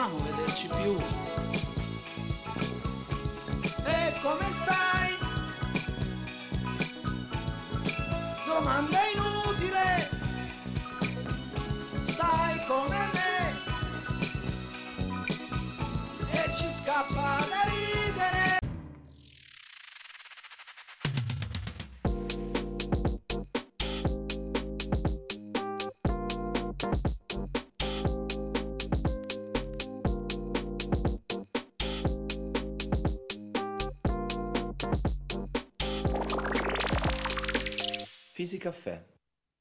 potevamo vederci più. E come stai? Domanda inutile. Stai come me. E ci scappa da ridere. Fisicaffè.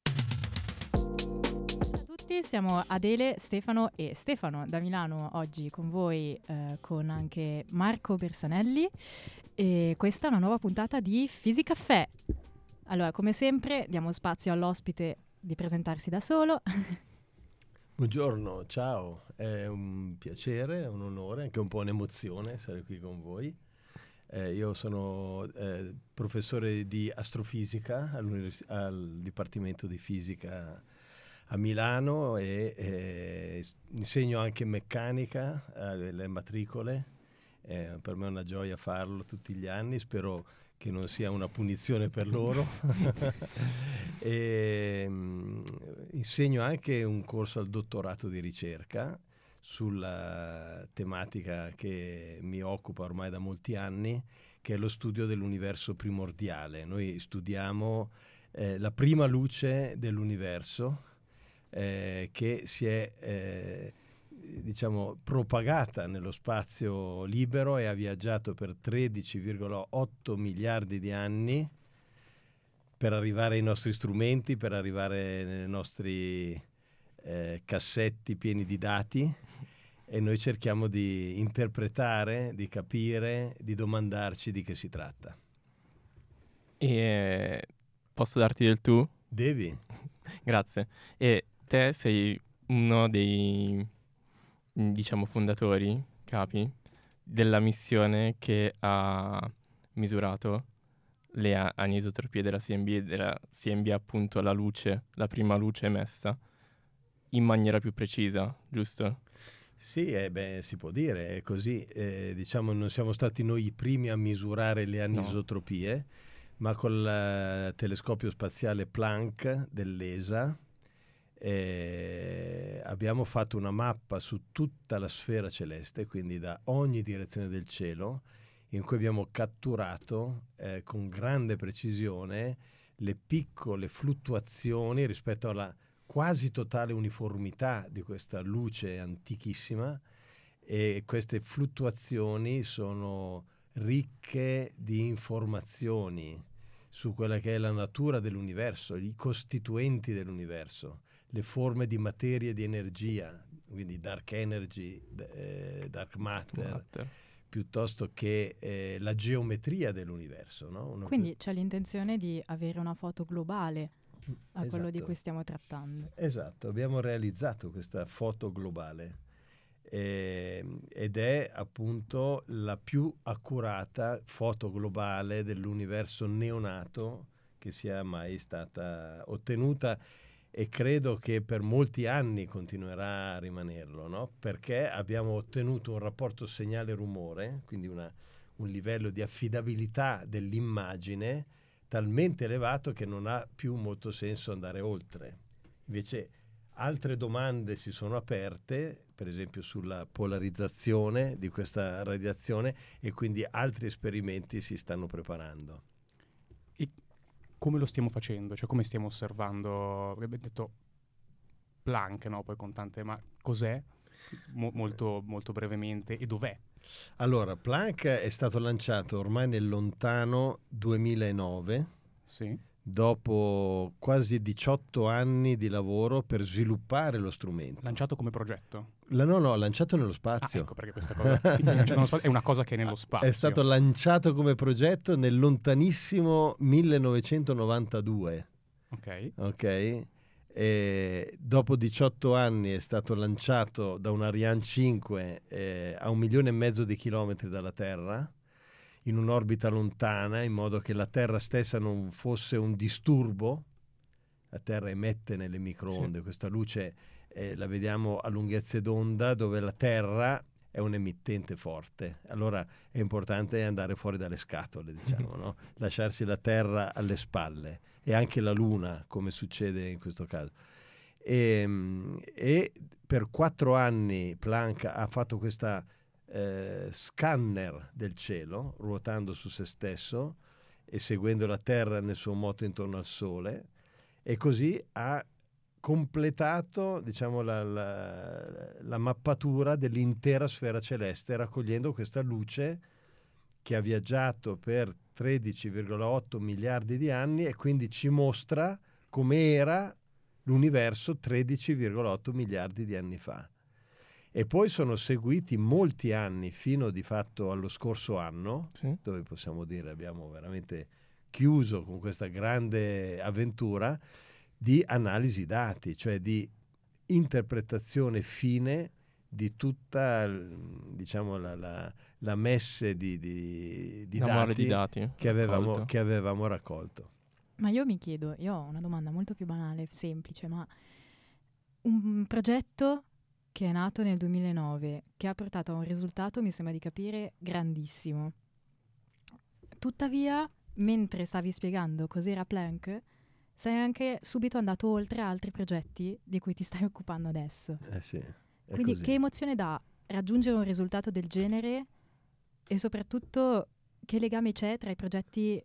Ciao a tutti, siamo Adele, Stefano e Stefano da Milano oggi con voi, eh, con anche Marco Bersanelli e questa è una nuova puntata di Fisicaffè. Allora, come sempre, diamo spazio all'ospite di presentarsi da solo. Buongiorno, ciao, è un piacere, è un onore, anche un po' un'emozione essere qui con voi. Eh, io sono eh, professore di astrofisica al Dipartimento di Fisica a Milano e eh, insegno anche meccanica alle matricole. per me è una gioia farlo tutti gli anni, spero che non sia una punizione per loro. e, mh, insegno anche un corso al dottorato di ricerca sulla tematica che mi occupa ormai da molti anni, che è lo studio dell'universo primordiale. Noi studiamo eh, la prima luce dell'universo eh, che si è eh, diciamo propagata nello spazio libero e ha viaggiato per 13,8 miliardi di anni per arrivare ai nostri strumenti, per arrivare nei nostri eh, cassetti pieni di dati e noi cerchiamo di interpretare, di capire, di domandarci di che si tratta. E posso darti del tu? Devi. Grazie. E te sei uno dei, diciamo, fondatori, capi, della missione che ha misurato le anisotropie della CMB, della CMB appunto la luce, la prima luce emessa, in maniera più precisa, giusto? Sì, eh, beh, si può dire, è così. Eh, diciamo, non siamo stati noi i primi a misurare le anisotropie, no. ma con il telescopio spaziale Planck dell'ESA eh, abbiamo fatto una mappa su tutta la sfera celeste, quindi da ogni direzione del cielo, in cui abbiamo catturato eh, con grande precisione le piccole fluttuazioni rispetto alla quasi totale uniformità di questa luce antichissima e queste fluttuazioni sono ricche di informazioni su quella che è la natura dell'universo, i costituenti dell'universo, le forme di materia e di energia, quindi dark energy, eh, dark matter, matter, piuttosto che eh, la geometria dell'universo. No? Quindi c'è l'intenzione di avere una foto globale a esatto. quello di cui stiamo trattando. Esatto, abbiamo realizzato questa foto globale eh, ed è appunto la più accurata foto globale dell'universo neonato che sia mai stata ottenuta e credo che per molti anni continuerà a rimanerlo, no? perché abbiamo ottenuto un rapporto segnale-rumore, quindi una, un livello di affidabilità dell'immagine talmente elevato che non ha più molto senso andare oltre. Invece altre domande si sono aperte, per esempio sulla polarizzazione di questa radiazione e quindi altri esperimenti si stanno preparando. E come lo stiamo facendo? Cioè come stiamo osservando? Avrebbe detto Planck, no? Poi con tante, ma cos'è? Mo- molto, molto brevemente e dov'è? Allora, Planck è stato lanciato ormai nel lontano 2009, sì. dopo quasi 18 anni di lavoro per sviluppare lo strumento. Lanciato come progetto? La, no, no, lanciato nello spazio. Ah, ecco perché questa cosa è una cosa che è nello spazio. È stato lanciato come progetto nel lontanissimo 1992. Ok. Ok. E dopo 18 anni è stato lanciato da un Ariane 5 eh, a un milione e mezzo di chilometri dalla Terra, in un'orbita lontana, in modo che la Terra stessa non fosse un disturbo La Terra emette nelle microonde, sì. questa luce eh, la vediamo a lunghezze d'onda dove la Terra è un emittente forte. Allora è importante andare fuori dalle scatole, diciamo, no? lasciarsi la Terra alle spalle e anche la Luna, come succede in questo caso. E, ehm, e per quattro anni Planck ha fatto questa eh, scanner del cielo, ruotando su se stesso e seguendo la Terra nel suo moto intorno al Sole, e così ha completato diciamo, la, la, la, mappatura dell'intera sfera celeste, raccogliendo questa luce che ha viaggiato per 13,8 miliardi di anni e quindi ci mostra come era l'universo 13,8 miliardi di anni fa. E poi sono seguiti molti anni fino di fatto allo scorso anno, sì. dove possiamo dire abbiamo veramente chiuso con questa grande avventura di analisi dati, cioè di interpretazione fine di tutta diciamo, la, la, la messe di, di, di, dati, di dati, che, avevamo, che avevamo raccolto. Ma io mi chiedo, io ho una domanda molto più banale, semplice, ma un progetto che è nato nel 2009, che ha portato a un risultato, mi sembra di capire, grandissimo. Tuttavia, mentre stavi spiegando cos'era Planck, sei anche subito andato oltre altri progetti di cui ti stai occupando adesso. Eh sì. Quindi così. che emozione dà raggiungere un risultato del genere e soprattutto che legame c'è tra i progetti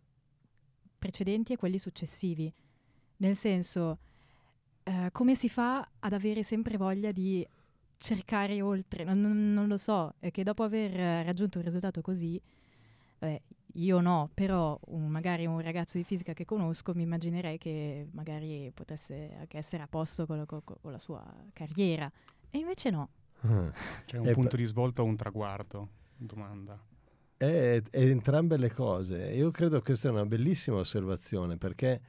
precedenti e quelli successivi? Nel senso, eh, come si fa ad avere sempre voglia di cercare oltre? Non, non, non lo so, è che dopo aver raggiunto un risultato così, eh, io no, però un, magari un ragazzo di fisica che conosco mi immaginerei che magari potesse anche essere a posto con, con, con la sua carriera. E invece no. Ah. C'è un e punto p- di svolta o un traguardo? Domanda. È, è, entrambe le cose. Io credo che questa è una bellissima osservazione perché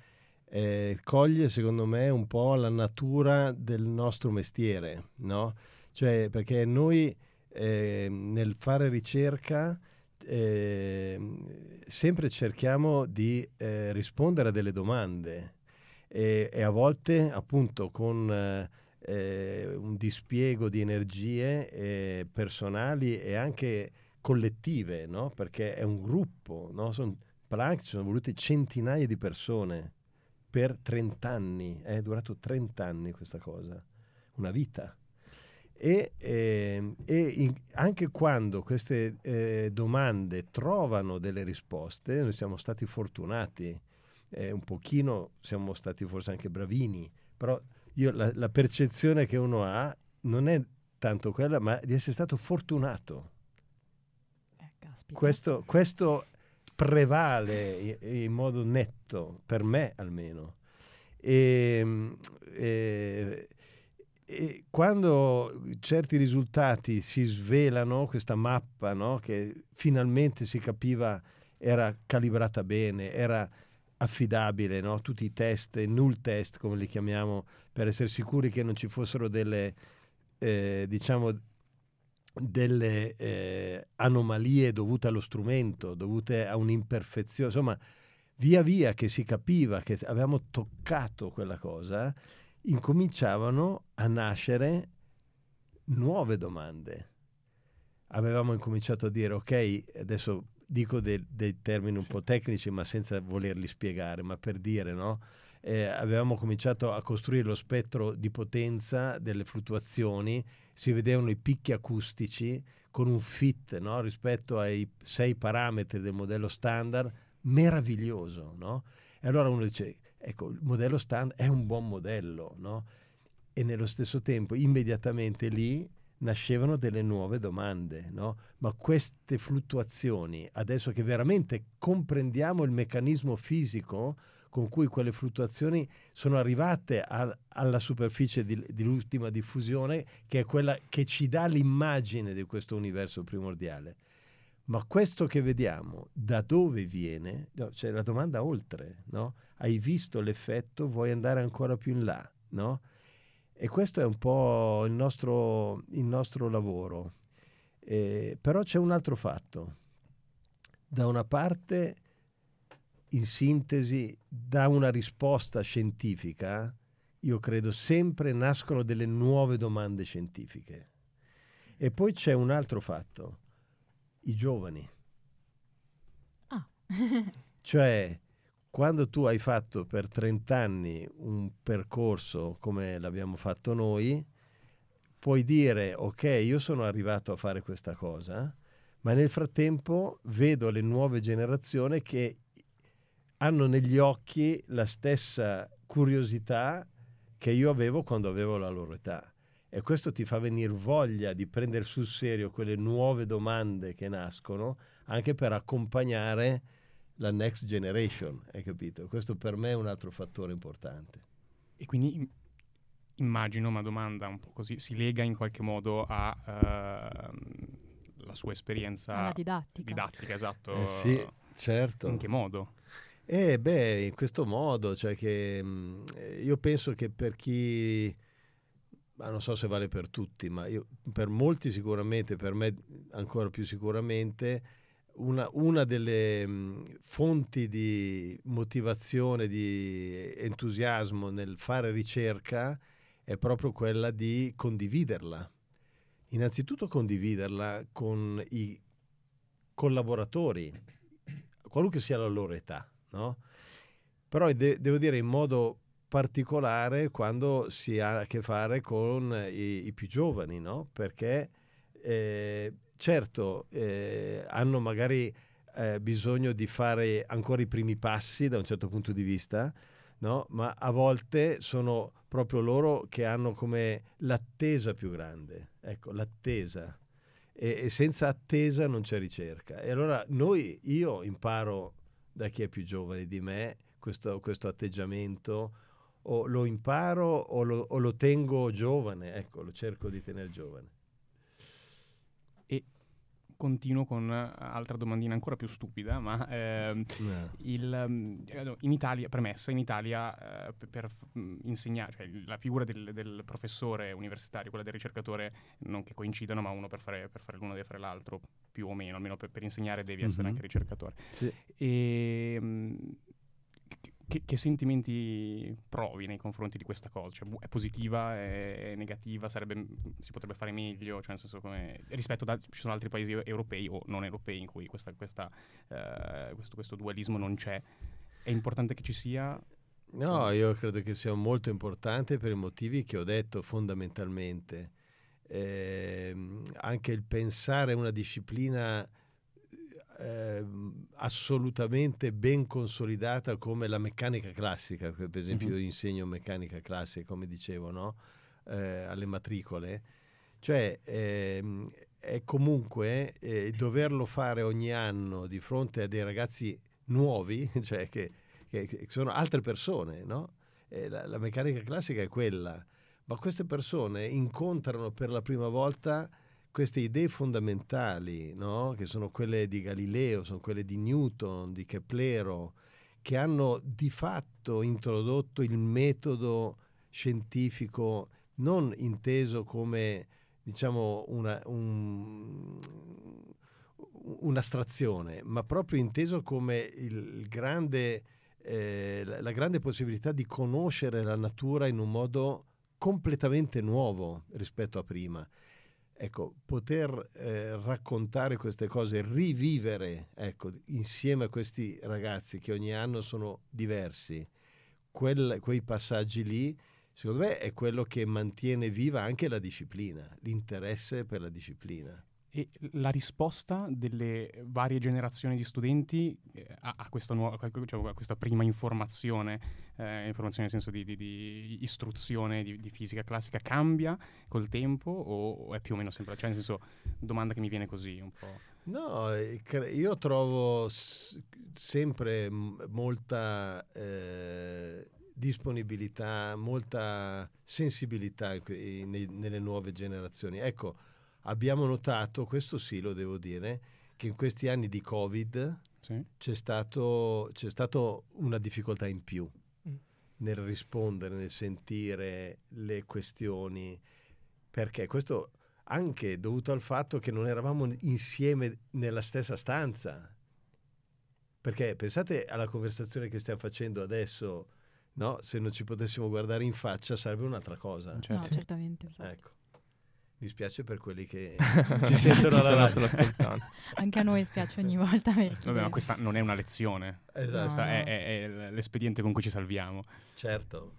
eh, coglie secondo me un po' la natura del nostro mestiere, no? Cioè perché noi eh, nel fare ricerca eh, sempre cerchiamo di eh, rispondere a delle domande e, e, a volte appunto con eh, un dispiego di energie eh, personali e anche collettive, no? perché è un gruppo, no? Son, Planck ci sono volute centinaia di persone per 30 anni, è durato 30 anni questa cosa, una vita. E, eh, e in, anche quando queste eh, domande trovano delle risposte, noi siamo stati fortunati, eh, un pochino siamo stati forse anche bravini, però io, la, la, percezione che uno ha non è tanto quella, ma di essere stato fortunato. Eh, questo, questo, prevale in, modo netto, per me almeno. E, ehm, e, e quando certi risultati si svelano, questa mappa no, che finalmente si capiva era calibrata bene, era affidabile, no? tutti i test, null test come li chiamiamo, per essere sicuri che non ci fossero delle, eh, diciamo, delle eh, anomalie dovute allo strumento, dovute a un'imperfezione, insomma, via via che si capiva che avevamo toccato quella cosa, incominciavano a nascere nuove domande. Avevamo incominciato a dire, ok, adesso dico dei, dei termini un sì. po' tecnici, ma senza volerli spiegare, ma per dire, no? Eh, avevamo cominciato a costruire lo spettro di potenza delle fluttuazioni, si vedevano i picchi acustici con un fit no? rispetto ai sei parametri del modello standard, meraviglioso. No? E allora uno dice, ecco, il modello standard è un buon modello, no? e nello stesso tempo immediatamente lì nascevano delle nuove domande, no? Ma queste fluttuazioni, adesso che veramente comprendiamo il meccanismo fisico con cui quelle fluttuazioni sono arrivate a, alla superficie di, dell'ultima diffusione, che è quella che ci dà l'immagine di questo universo primordiale. Ma questo che vediamo, da dove viene? No, c'è la domanda oltre, no? Hai visto l'effetto, vuoi andare ancora più in là, no? E questo è un po' il nostro, il nostro lavoro. Eh, però c'è un altro fatto. Da una parte in sintesi, da una risposta scientifica, io credo sempre nascono delle nuove domande scientifiche. E poi c'è un altro fatto, i giovani. Ah. cioè, quando tu hai fatto per 30 anni un percorso come l'abbiamo fatto noi, puoi dire, ok, io sono arrivato a fare questa cosa, ma nel frattempo vedo le nuove generazioni che hanno negli occhi la stessa curiosità che io avevo quando avevo la loro età. E questo ti fa venire voglia di prendere sul serio quelle nuove domande che nascono, anche per accompagnare la next generation, hai capito? Questo per me è un altro fattore importante. E quindi immagino, ma domanda un po' così, si lega in qualche modo alla uh, sua esperienza didattica. didattica esatto. Eh sì, certo. In che modo? Eh beh, in questo modo, cioè che mm, io penso che per chi, ma non so se vale per tutti, ma io, per molti sicuramente, per me ancora più sicuramente, una, una delle mm, fonti di motivazione, di entusiasmo nel fare ricerca è proprio quella di condividerla. Innanzitutto condividerla con i collaboratori, qualunque sia la loro età no? Però de- devo dire in modo particolare quando si ha a che fare con i, i più giovani, no? Perché eh, certo eh, hanno magari eh, bisogno di fare ancora i primi passi da un certo punto di vista, no? Ma a volte sono proprio loro che hanno come l'attesa più grande, ecco, l'attesa. E, e senza attesa non c'è ricerca. E allora noi, io imparo da chi è più giovane di me questo, questo atteggiamento o lo imparo o lo, o lo, tengo giovane, ecco, lo cerco di tenere giovane. Continuo con altra domandina ancora più stupida, ma ehm, no. il, mm, in Italia, premessa, in Italia eh, per, mm, insegnare, cioè la figura del, del, professore universitario, quella del ricercatore, non che coincidano, ma uno per fare, per fare l'uno deve fare l'altro, più o meno, almeno per, per insegnare devi mm-hmm. essere anche ricercatore. Sì. E, mm, che, che, sentimenti provi nei confronti di questa cosa? Cioè, è positiva, è, negativa, sarebbe, si potrebbe fare meglio? Cioè, come, rispetto a ci sono altri paesi europei o non europei in cui questa, questa, uh, questo, questo dualismo non c'è. È importante che ci sia No, io credo che sia molto importante per i motivi che ho detto fondamentalmente. Eh, anche il pensare una disciplina eh, assolutamente ben consolidata come la meccanica classica, per esempio mm-hmm. io insegno meccanica classica, come dicevo, no? eh, alle matricole, cioè ehm, è comunque eh, doverlo fare ogni anno di fronte a dei ragazzi nuovi, cioè che, che, che sono altre persone, no? La, la meccanica classica è quella, ma queste persone incontrano per la prima volta queste idee fondamentali, no? che sono quelle di Galileo, sono quelle di Newton, di Keplero, che hanno di fatto introdotto il metodo scientifico non inteso come diciamo una, un, un'astrazione, ma proprio inteso come il grande, eh, la grande possibilità di conoscere la natura in un modo completamente nuovo rispetto a prima ecco, poter eh, raccontare queste cose, rivivere ecco, insieme a questi ragazzi che ogni anno sono diversi, quel, quei passaggi lì, secondo me è quello che mantiene viva anche la disciplina, l'interesse per la disciplina e la risposta delle varie generazioni di studenti eh, a, a, questa nuova, cioè, a, questa prima informazione, eh, informazione nel senso di, di, di istruzione di, di, fisica classica, cambia col tempo o è più o meno sempre? Cioè, nel senso, domanda che mi viene così un po'. No, eh, io trovo sempre molta eh, disponibilità, molta sensibilità in, nelle nuove generazioni. Ecco, abbiamo notato, questo sì lo devo dire, che in questi anni di Covid sì. c'è, stato, c'è stato una difficoltà in più mm. nel rispondere, nel sentire le questioni, perché questo anche dovuto al fatto che non eravamo insieme nella stessa stanza. Perché pensate alla conversazione che stiamo facendo adesso, no? Se non ci potessimo guardare in faccia sarebbe un'altra cosa. No, Certo. certamente. Ecco. Mi spiace per quelli che ci sentono Ci stanno ascoltando. Anche a noi spiace ogni volta. Vabbè, ma questa non è una lezione. Esatto, No. Questa è, è- è l'espediente con cui ci salviamo. certo.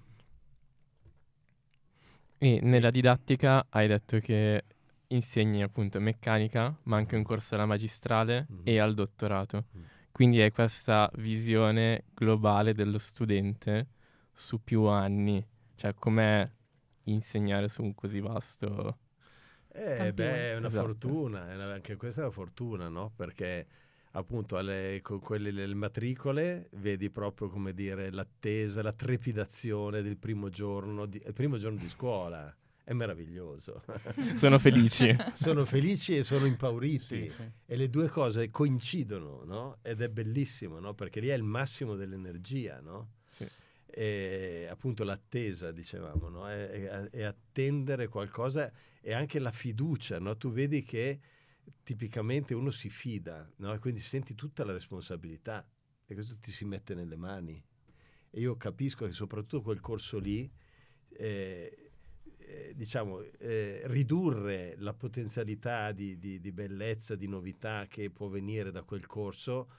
E nella didattica hai detto che insegni appunto meccanica, ma anche un corso alla magistrale Mhm. e al dottorato. Mm. Quindi hai questa visione globale dello studente su più anni. Cioè, com'è insegnare su un così vasto... Eh, beh, è una Esatto. fortuna, è una- anche questa è una fortuna, no? Perché appunto alle, con quelle delle matricole vedi proprio come dire l'attesa, la trepidazione del primo giorno di, il primo giorno di scuola. È meraviglioso. Sono felici. sono felici e sono impauriti. Sì, sì. E le due cose coincidono, no? Ed è bellissimo, no? Perché lì è il massimo dell'energia, no? E appunto l'attesa, dicevamo, no? È- è attendere qualcosa e anche la fiducia, no? Tu vedi che tipicamente uno si fida, no? E quindi senti tutta la responsabilità e questo ti si mette nelle mani. E io capisco che soprattutto quel corso lì, eh, eh, diciamo, eh, ridurre la potenzialità di, di- di bellezza, di novità che può venire da quel corso,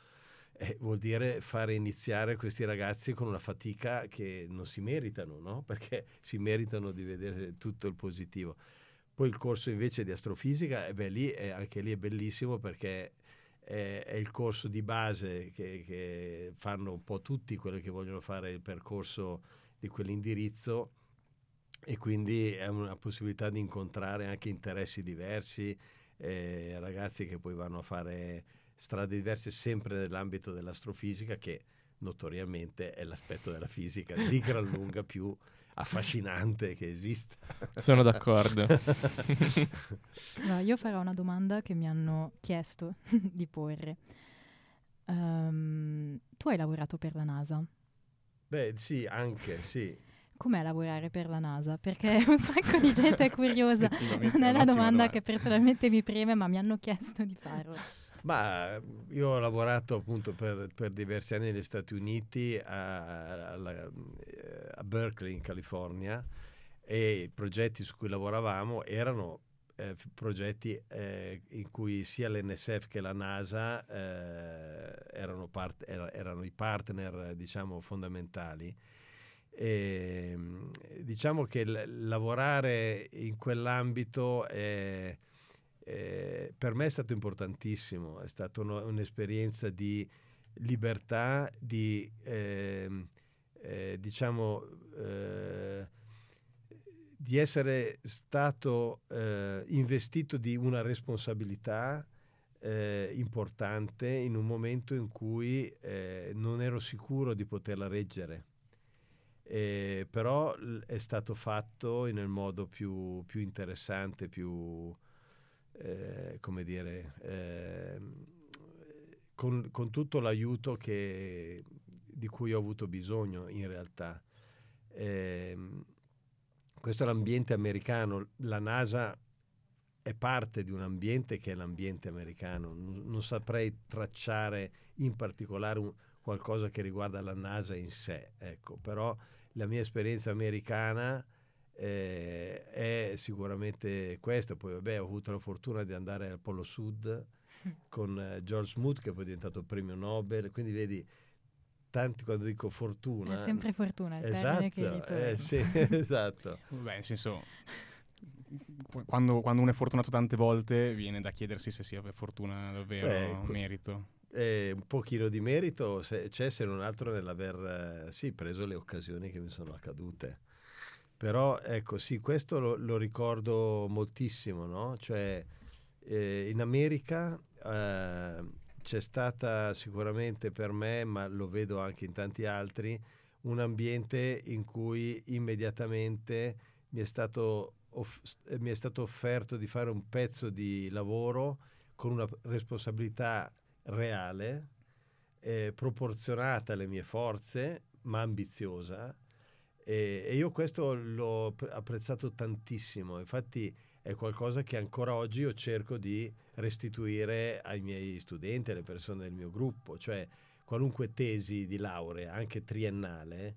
eh, vuol dire fare iniziare questi ragazzi con una fatica che non si meritano, no? Perché si meritano di vedere tutto il positivo. Poi il corso invece di astrofisica, eh beh, lì è, anche lì è bellissimo perché è, è il corso di base che, che fanno un po' tutti quelli che vogliono fare il percorso di quell'indirizzo e quindi è una possibilità di incontrare anche interessi diversi, eh, ragazzi che poi vanno a fare strade diverse sempre nell'ambito dell'astrofisica che notoriamente è l'aspetto della fisica di gran lunga più affascinante che esista. Sono d'accordo. Allora, io farò una domanda che mi hanno chiesto di porre. Ehm, tu hai lavorato per la NASA. Beh, sì, anche, sì. Com'è lavorare per la NASA? Perché un sacco di gente è curiosa. Non è la domanda. che personalmente mi preme, ma mi hanno chiesto di farlo. Ma eh, io ho lavorato appunto per, per diversi anni negli Stati Uniti, a, alla- eh, a Berkeley in California e i progetti su cui lavoravamo erano eh, progetti eh, in cui sia l'NSF che la NASA eh, erano, part- era- erano i partner diciamo fondamentali. E, mh, diciamo che l- lavorare in quell'ambito è, eh, per me è stato importantissimo, è stata uno- un'esperienza di libertà, di ehm, eh, diciamo eh, di essere stato eh, investito di una responsabilità eh, importante in un momento in cui eh, non ero sicuro di poterla reggere. Eh, però è stato fatto nel modo più, più interessante, più, eh, come dire, ehm, con, con tutto l'aiuto che- di cui ho avuto bisogno in realtà. Ehm, questo è l'ambiente americano, la NASA è parte di un ambiente che è l'ambiente americano, non, non saprei tracciare in particolare un- qualcosa che riguarda la NASA in sé, ecco, però la mia esperienza americana eh, è sicuramente questa. Poi, vabbè, ho avuto la fortuna di andare al Polo Sud con eh, George Smoot, che poi è diventato premio Nobel. Quindi, vedi, tanti quando dico fortuna. È sempre fortuna il Esatto, termine che ritorna. eh, sì, esatto. Beh, nel senso, qu- quando, quando uno è fortunato tante volte, viene da chiedersi se sia per fortuna davvero Beh, que- merito. Eh, un pochino di merito se- c'è se non altro nell'aver eh, sì, preso le occasioni che mi sono accadute. Però ecco, sì, questo lo, lo ricordo moltissimo, no? Cioè, eh, in America eh, c'è stata sicuramente per me, ma lo vedo anche in tanti altri, un ambiente in cui immediatamente mi è stato, off- mi è stato offerto di fare un pezzo di lavoro con una responsabilità reale, eh, proporzionata alle mie forze, ma ambiziosa. E, e io questo l'ho pre- apprezzato tantissimo. Infatti è qualcosa che ancora oggi io cerco di restituire ai miei studenti, alle persone del mio gruppo, cioè qualunque tesi di laurea, anche triennale,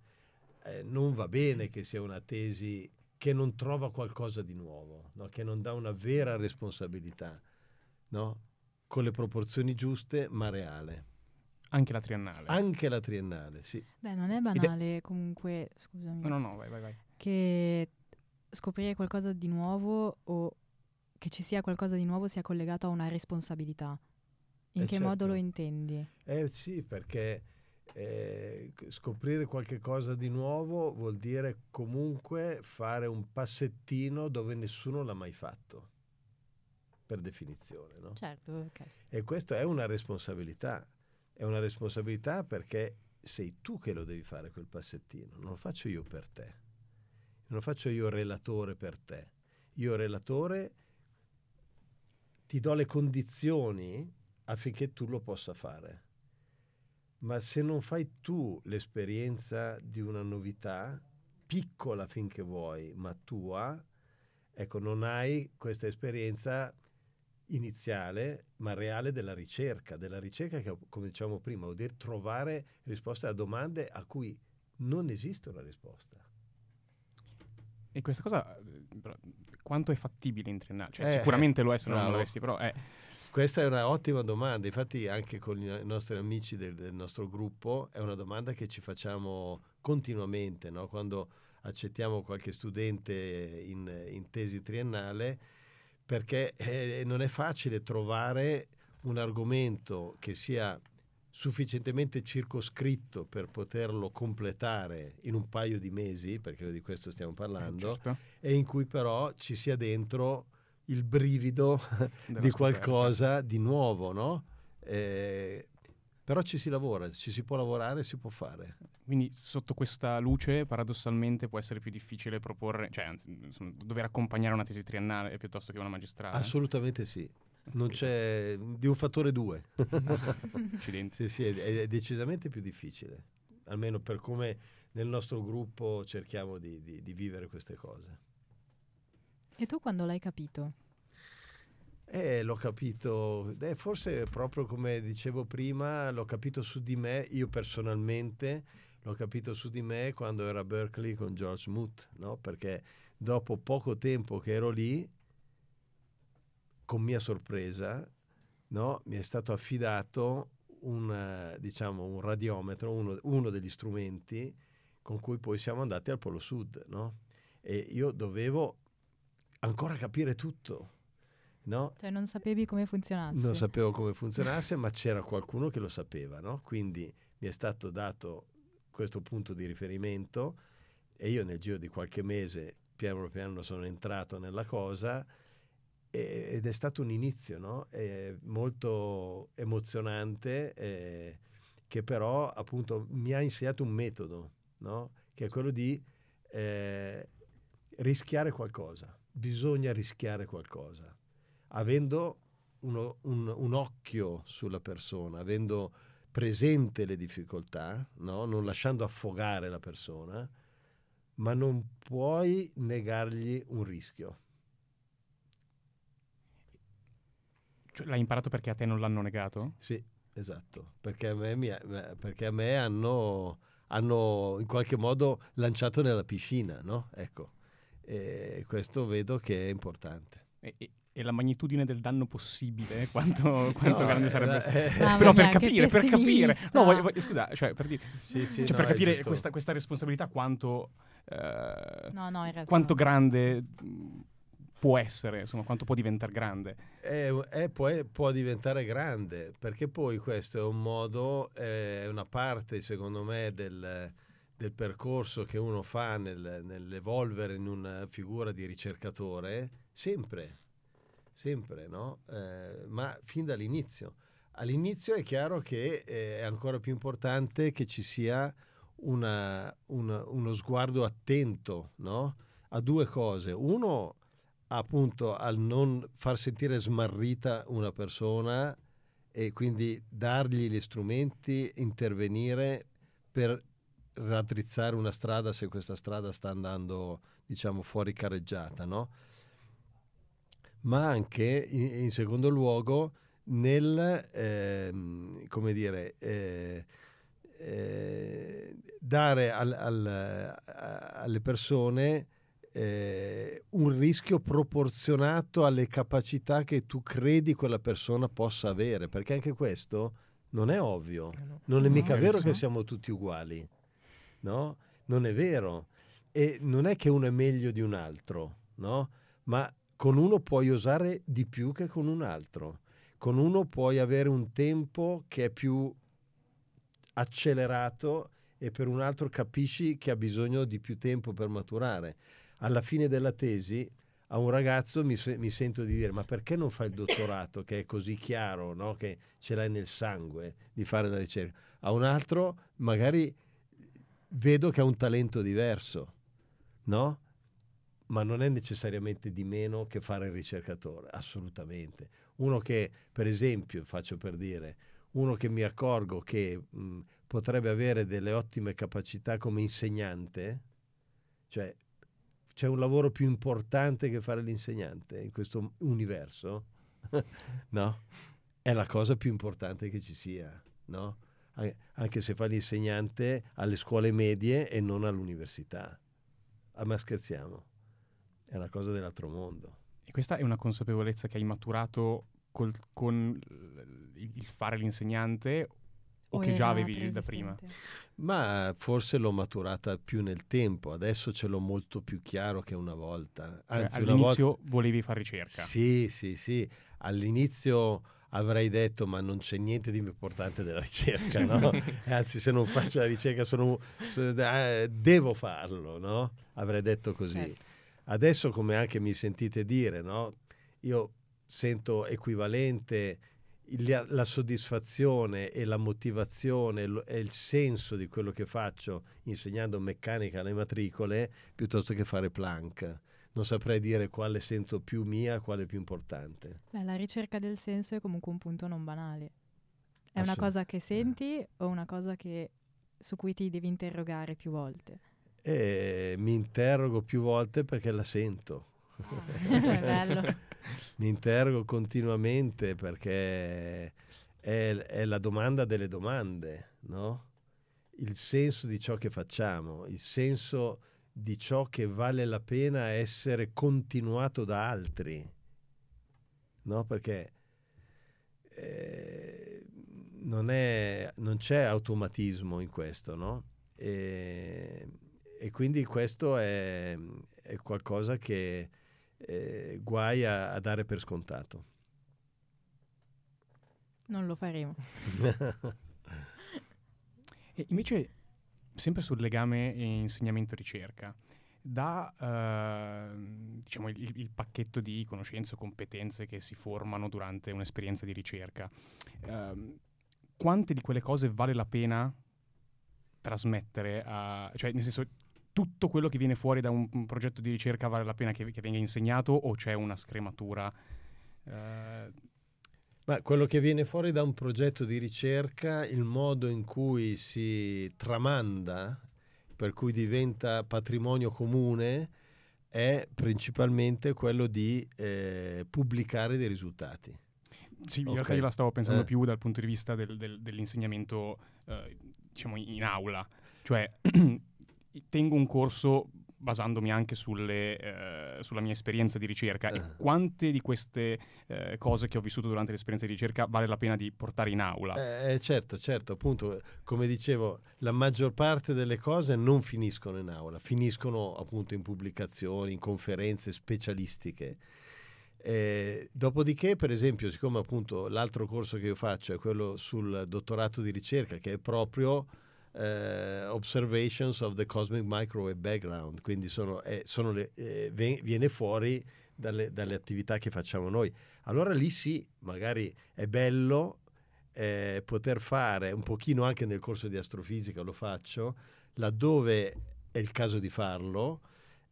eh, non va bene che sia una tesi che non trova qualcosa di nuovo, no? che non dà una vera responsabilità, no? con le proporzioni giuste ma reale. Anche la triennale. Anche la triennale, sì. Beh, non è banale comunque, scusami. No, no, no, vai, vai, vai. Che scoprire qualcosa di nuovo o che ci sia qualcosa di nuovo sia collegato a una responsabilità. In Eh, che certo. modo lo intendi? Eh sì, perché eh, scoprire qualche cosa di nuovo vuol dire comunque fare un passettino dove nessuno l'ha mai fatto, per definizione. No? Certo, ok. E questa è una responsabilità, è una responsabilità perché sei tu che lo devi fare quel passettino, non lo faccio io per te, non lo faccio io relatore per te. Io relatore ti do le condizioni affinché tu lo possa fare. Ma se non fai tu l'esperienza di una novità, piccola finché vuoi, ma tua, ecco, non hai questa esperienza iniziale ma reale della ricerca, della ricerca che, come dicevamo prima, vuol dire trovare risposte a domande a cui non esiste una risposta. E questa cosa, eh, quanto è fattibile in triennale? Cioè, Eh, sicuramente lo è se non bravo. lo vorresti, però è... Questa è una ottima domanda, infatti anche con i nostri amici del, del nostro gruppo è una domanda che ci facciamo continuamente, no? quando accettiamo qualche studente in, in tesi triennale, perché eh, non è facile trovare un argomento che sia sufficientemente circoscritto per poterlo completare in un paio di mesi, perché di questo stiamo eh, parlando, certo, e in cui però ci sia dentro il brivido della di scoperta. qualcosa di nuovo, no? Eh, però ci si lavora, ci si può lavorare, si può fare. Quindi sotto questa luce paradossalmente può essere più difficile proporre, cioè anzi, insomma, dover accompagnare una tesi triennale piuttosto che una magistrale. Assolutamente sì. Non c'è di un fattore due. Accidenti. sì, sì, è, è decisamente più difficile. Almeno per come nel nostro gruppo cerchiamo di, di- di vivere queste cose. E tu quando l'hai capito? Eh, l'ho capito, eh, forse proprio come dicevo prima, l'ho capito su di me, io personalmente l'ho capito su di me quando ero a Berkeley con George Moot, no? perché dopo poco tempo che ero lì, con mia sorpresa, no? mi è stato affidato un, diciamo, un radiometro, uno, uno degli strumenti con cui poi siamo andati al Polo Sud. no? E io dovevo ancora capire tutto. No? Cioè non sapevi come funzionasse? Non sapevo come funzionasse, ma c'era qualcuno che lo sapeva, no? Quindi mi è stato dato questo punto di riferimento e io nel giro di qualche mese piano piano sono entrato nella cosa e- ed è stato un inizio, no? Molto emozionante eh, che però appunto mi ha insegnato un metodo, no? Che è quello di eh, rischiare qualcosa. Bisogna rischiare qualcosa avendo uno- un, un occhio sulla persona, avendo presente le difficoltà, no? non lasciando affogare la persona, ma non puoi negargli un rischio. Cioè, l'hai imparato perché a te non l'hanno negato? Sì, esatto, perché a me, mi perché a me hanno, hanno in qualche modo lanciato nella piscina, no? Ecco, e questo vedo che è importante. E, e- e la magnitudine del danno possibile, quanto, quanto No, grande eh, sarebbe eh, stato? eh, Mamma Però per capire, per capire. No, voglio- voglio- scusa, cioè per dire, sì, sì, cioè, no, per è capire questa, questa responsabilità quanto, eh, No, no, in realtà quanto no. grande mh, può essere, insomma, quanto può diventare grande. È, è- può, può diventare grande perché poi questo è un modo, è una parte secondo me del, del percorso che uno fa nel- nell'evolvere in una figura di ricercatore, sempre, sempre, no? Eh, ma fin dall'inizio. All'inizio è chiaro che eh, è ancora più importante che ci sia una- una- uno sguardo attento no? a due cose. Uno, appunto, al non far sentire smarrita una persona e quindi dargli gli strumenti, intervenire per raddrizzare una strada se questa strada sta andando, diciamo, fuori careggiata, no? Ma anche, in, in secondo luogo, nel, ehm, come dire, eh, eh, dare al, al, alle persone eh, un rischio proporzionato alle capacità che tu credi quella persona possa avere, perché anche questo non è ovvio, eh non è mica vero che siamo tutti uguali, no? Non è vero. E non è che uno è meglio di un altro, no? Ma con uno puoi usare di più che con un altro. Con uno puoi avere un tempo che è più accelerato e per un altro capisci che ha bisogno di più tempo per maturare. Alla fine della tesi a un ragazzo mi, mi sento di dire ma perché non fai il dottorato che è così chiaro, no? che ce l'hai nel sangue di fare la ricerca. A un altro magari vedo che ha un talento diverso, no? Ma non è necessariamente di meno che fare il ricercatore, assolutamente. Uno che, per esempio, faccio per dire, uno che mi accorgo che mh, potrebbe avere delle ottime capacità come insegnante, cioè c'è un lavoro più importante che fare l'insegnante in questo universo, no? È la cosa più importante che ci sia, no? Anche se fa l'insegnante alle scuole medie e non all'università. Ah, ma scherziamo, è una cosa dell'altro mondo. E questa è una consapevolezza che hai maturato col, con il fare l'insegnante o, o che già avevi da prima? Ma forse l'ho maturata più nel tempo, adesso ce l'ho molto più chiaro che una volta. Anzi, eh, all'inizio volta... volevi fare ricerca. Sì, sì, sì. All'inizio avrei detto ma non c'è niente di più importante della ricerca, no? Anzi, se non faccio la ricerca sono, eh, devo farlo, no? Avrei detto così. Certo. Adesso, come anche mi sentite dire, no? Io sento equivalente la soddisfazione e la motivazione e il senso di quello che faccio insegnando meccanica alle matricole piuttosto che fare plank. Non saprei dire quale sento più mia, quale più importante. Beh, la ricerca del senso è comunque un punto non banale. È una cosa che senti eh. o una cosa che, su cui ti devi interrogare più volte? Eh, mi interrogo più volte perché la sento. Ah, mi interrogo continuamente perché è, è, la domanda delle domande, no? Il senso di ciò che facciamo, il senso di ciò che vale la pena essere continuato da altri, no? Perché eh, non, è, non, c'è automatismo in questo, no? E, e quindi questo è, è qualcosa che eh, guai a, a dare per scontato. Non lo faremo. e invece, sempre sul legame insegnamento-ricerca, da eh, diciamo, il, il, pacchetto di conoscenze o competenze che si formano durante un'esperienza di ricerca, eh, quante di quelle cose vale la pena trasmettere a... cioè nel senso tutto quello che viene fuori da un, un progetto di ricerca vale la pena che, che venga insegnato o c'è una scrematura? Eh... Ma quello che viene fuori da un progetto di ricerca, il modo in cui si tramanda, per cui diventa patrimonio comune, è principalmente quello di eh, pubblicare dei risultati. Sì, in realtà io la stavo pensando eh. più dal punto di vista del, del, dell'insegnamento, eh, diciamo, in aula. Cioè, tengo un corso basandomi anche sulle, eh, sulla mia esperienza di ricerca e eh. quante di queste eh, cose che ho vissuto durante l'esperienza di ricerca vale la pena di portare in aula? Eh, certo, certo, appunto, come dicevo, la maggior parte delle cose non finiscono in aula, finiscono appunto in pubblicazioni, in conferenze specialistiche. Eh, dopodiché, per esempio, siccome appunto l'altro corso che io faccio è quello sul dottorato di ricerca, che è proprio eh, Observations of the Cosmic Microwave Background, quindi sono, eh, sono le, eh, viene fuori dalle, dalle, attività che facciamo noi. Allora lì sì, magari è bello eh, poter fare un pochino anche nel corso di astrofisica, lo faccio, laddove è il caso di farlo,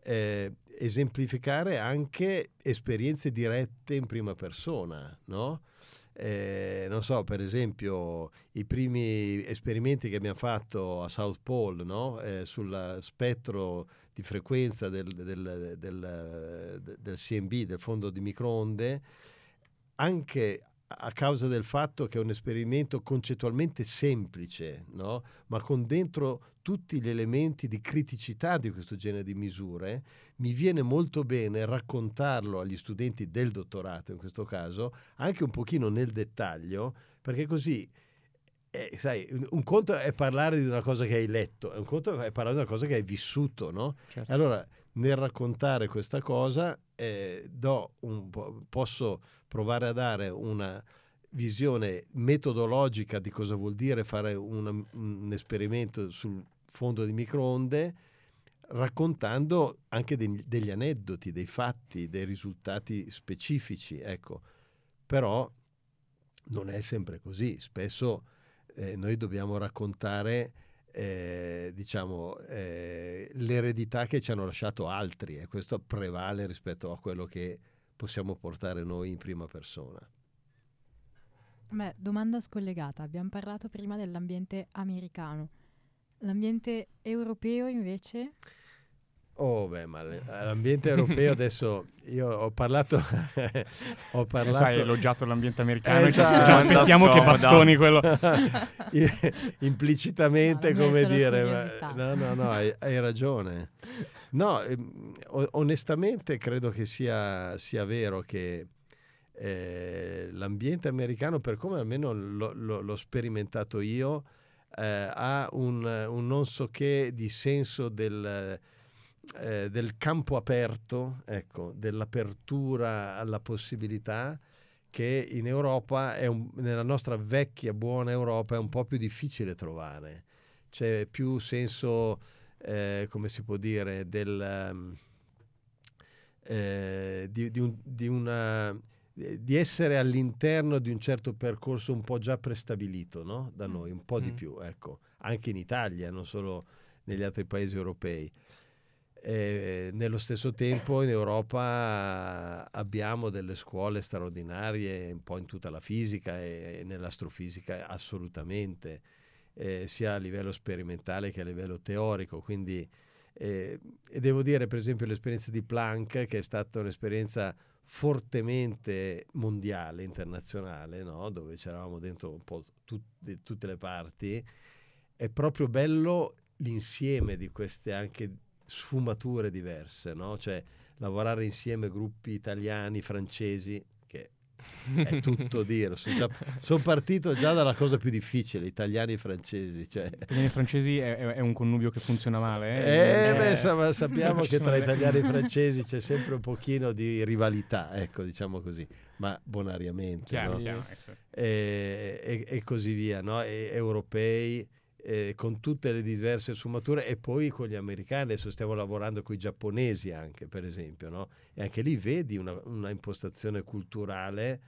eh, esemplificare anche esperienze dirette in prima persona, no? Eh, non so, per esempio, i primi esperimenti che abbiamo fatto a South Pole no? eh, sul spettro di frequenza del, del, del, del, CMB, del fondo di microonde, anche a causa del fatto che è un esperimento concettualmente semplice, no? ma con dentro tutti gli elementi di criticità di questo genere di misure, mi viene molto bene raccontarlo agli studenti del dottorato, in questo caso, anche un pochino nel dettaglio, perché così eh, sai, un conto è parlare di una cosa che hai letto, un conto è parlare di una cosa che hai vissuto, no? Certo. Allora, nel raccontare questa cosa, eh, posso provare a dare una visione metodologica di cosa vuol dire fare una, un esperimento sul fondo di microonde, raccontando anche degli, degli aneddoti, dei fatti, dei risultati specifici. Ecco. Però non è sempre così, spesso eh, noi dobbiamo raccontare eh, diciamo, eh, l'eredità che ci hanno lasciato altri e questo prevale rispetto a quello che possiamo portare noi in prima persona. Beh, domanda scollegata. Abbiamo parlato prima dell'ambiente americano. L'ambiente europeo invece? Oh, beh, ma l'ambiente europeo adesso io ho parlato. ho parlato. Sai, hai elogiato l'ambiente americano esatto. ci aspettiamo che bastoni quello. Implicitamente, no, come dire. Ma, no, no, no, hai, hai ragione. No, eh, onestamente credo che sia, sia vero che eh, l'ambiente americano, per come almeno lo, lo, l'ho sperimentato io, eh, ha un, un, non so che di senso del eh, del campo aperto, ecco, dell'apertura alla possibilità che in Europa, un, nella nostra vecchia buona Europa, è un po' più difficile trovare. C'è più senso, eh, come si può dire, del, um, eh, di, di, un, di, una, di, essere all'interno di un certo percorso un po' già prestabilito no? da noi, un po' mm. di più, ecco. anche in Italia, non solo negli altri paesi europei. E nello stesso tempo in Europa abbiamo delle scuole straordinarie un po' in tutta la fisica e nell'astrofisica assolutamente, eh, sia a livello sperimentale che a livello teorico. Quindi, eh, e devo dire per esempio l'esperienza di Planck che è stata un'esperienza fortemente mondiale, internazionale, no? dove c'eravamo dentro un po' tut- di tutte le parti, è proprio bello l'insieme di queste anche sfumature diverse, no? Cioè lavorare insieme gruppi italiani, francesi, che è tutto dire. Sono, sono partito già dalla cosa più difficile, italiani e francesi. Cioè. Italiani e francesi è, è, un connubio che funziona male. Eh, eh beh, sa, sappiamo che tra italiani e francesi c'è sempre un pochino di rivalità, ecco, diciamo così, ma bonariamente. Chiaro, no? chiaro, e, e, e, così via, no? e, europei eh, con tutte le diverse sfumature e poi con gli americani, adesso stiamo lavorando con i giapponesi anche per esempio, no? e anche lì vedi una, una, impostazione culturale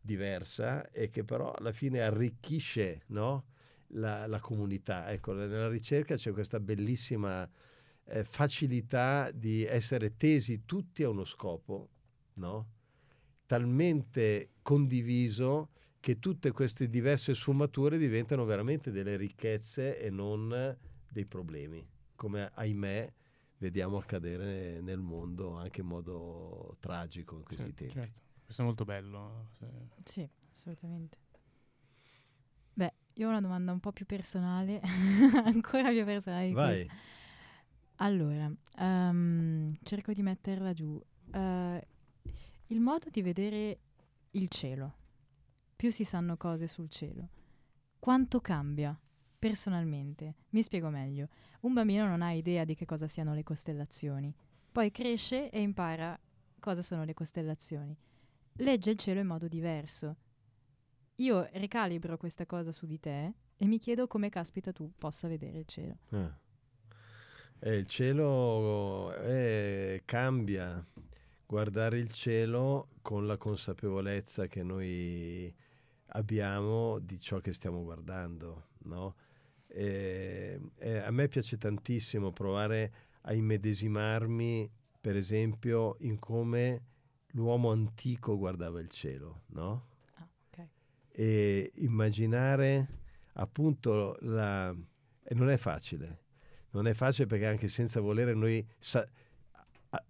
diversa e che però alla fine arricchisce no? la, la, comunità. Ecco, nella ricerca c'è questa bellissima eh, facilità di essere tesi tutti a uno scopo, no? talmente condiviso che tutte queste diverse sfumature diventano veramente delle ricchezze e non dei problemi, come ahimè vediamo accadere nel mondo anche in modo tragico in questi certo, tempi. Certo. Questo è molto bello. Se... Sì, assolutamente. Beh, io ho una domanda un po' più personale, ancora più personale. Vai. Allora, um, cerco di metterla giù. Uh, il modo di vedere il cielo più si sanno cose sul cielo. Quanto cambia? Personalmente, mi spiego meglio. Un bambino non ha idea di che cosa siano le costellazioni. Poi cresce e impara cosa sono le costellazioni. Legge il cielo in modo diverso. Io ricalibro questa cosa su di te e mi chiedo come caspita tu possa vedere il cielo. Eh. Eh, il cielo eh, cambia. Guardare il cielo con la consapevolezza che noi abbiamo di ciò che stiamo guardando. No? E, e a me piace tantissimo provare a immedesimarmi, per esempio, in come l'uomo antico guardava il cielo, no? Ah, okay. E immaginare appunto la... E non è facile, non è facile perché anche senza volere noi sa-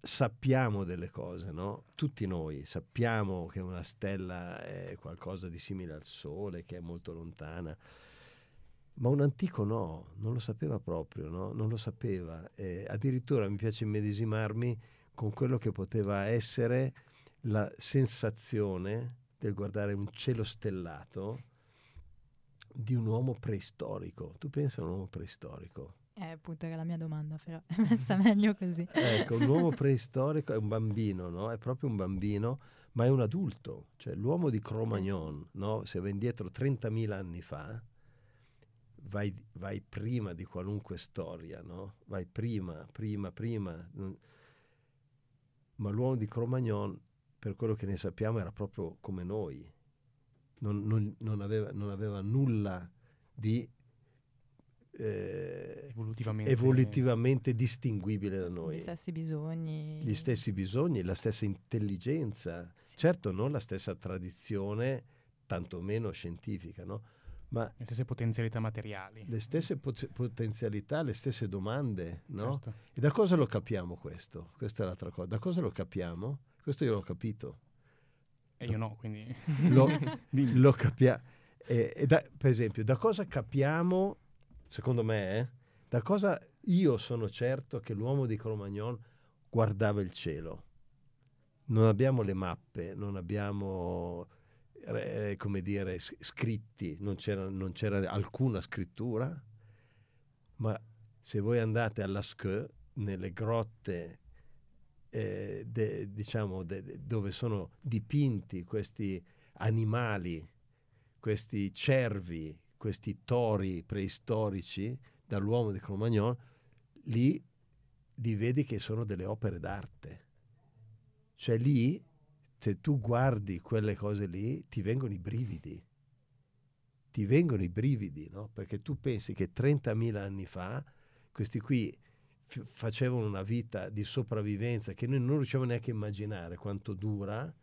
sappiamo delle cose, no? Tutti noi sappiamo che una stella è qualcosa di simile al Sole, che è molto lontana, ma un antico no, non lo sapeva proprio, no? Non lo sapeva. E addirittura mi piace immedesimarmi con quello che poteva essere la sensazione del guardare un cielo stellato di un uomo preistorico. Tu pensa a un uomo preistorico? Eh, appunto era la mia domanda, però è messa meglio così. ecco, un uomo preistorico è un bambino, no? È proprio un bambino, ma è un adulto. Cioè l'uomo di Cro-Magnon, no? Se va indietro 30.000 anni fa, vai, vai, prima di qualunque storia, no? Vai prima, prima, prima. Ma l'uomo di Cro-Magnon, per quello che ne sappiamo, era proprio come noi. Non, non, non, aveva, non aveva nulla di eh, evolutivamente... evolutivamente... distinguibile da noi. Gli stessi bisogni. Gli stessi bisogni, la stessa intelligenza. Sì. Certo, non la stessa tradizione, tantomeno scientifica, no? Ma le stesse potenzialità materiali. Le stesse pot- potenzialità, le stesse domande, no? Certo. E da cosa lo capiamo questo? Questa è l'altra cosa. Da cosa lo capiamo? Questo io l'ho capito. E io no, quindi... Lo, lo capiamo. per esempio, da cosa capiamo secondo me, eh, da cosa io sono certo che l'uomo di Cro-Magnon guardava il cielo. Non abbiamo le mappe, non abbiamo, eh, come dire, scritti, non c'era, non c'era, alcuna scrittura, ma se voi andate alla Lascaux, nelle grotte, eh, de, diciamo, de, de, dove sono dipinti questi animali, questi cervi, questi tori preistorici dall'uomo di Cro-Magnon, lì li vedi che sono delle opere d'arte. Cioè lì, se tu guardi quelle cose lì, ti vengono i brividi. Ti vengono i brividi, no? Perché tu pensi che 30.000 anni fa questi qui f- facevano una vita di sopravvivenza che noi non riusciamo neanche a immaginare quanto dura,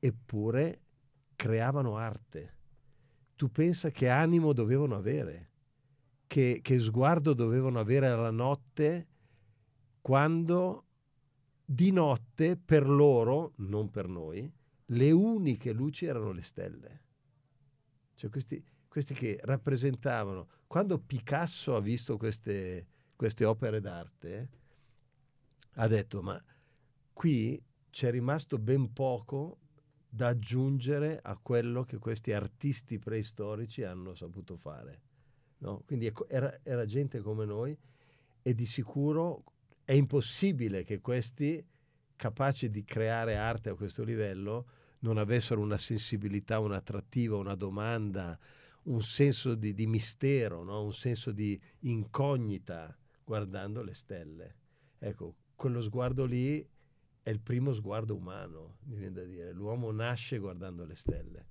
eppure creavano arte tu pensa che animo dovevano avere, che, che sguardo dovevano avere alla notte quando di notte per loro, non per noi, le uniche luci erano le stelle. Cioè questi, questi che rappresentavano, quando Picasso ha visto queste, queste opere d'arte, ha detto ma qui c'è rimasto ben poco da aggiungere a quello che questi artisti preistorici hanno saputo fare. No? Quindi ecco, era, era gente come noi e di sicuro è impossibile che questi, capaci di creare arte a questo livello, non avessero una sensibilità, un'attrattiva, una domanda, un senso di, di mistero, no? un senso di incognita guardando le stelle. Ecco, quello sguardo lì è il primo sguardo umano, mi viene da dire. L'uomo nasce guardando le stelle.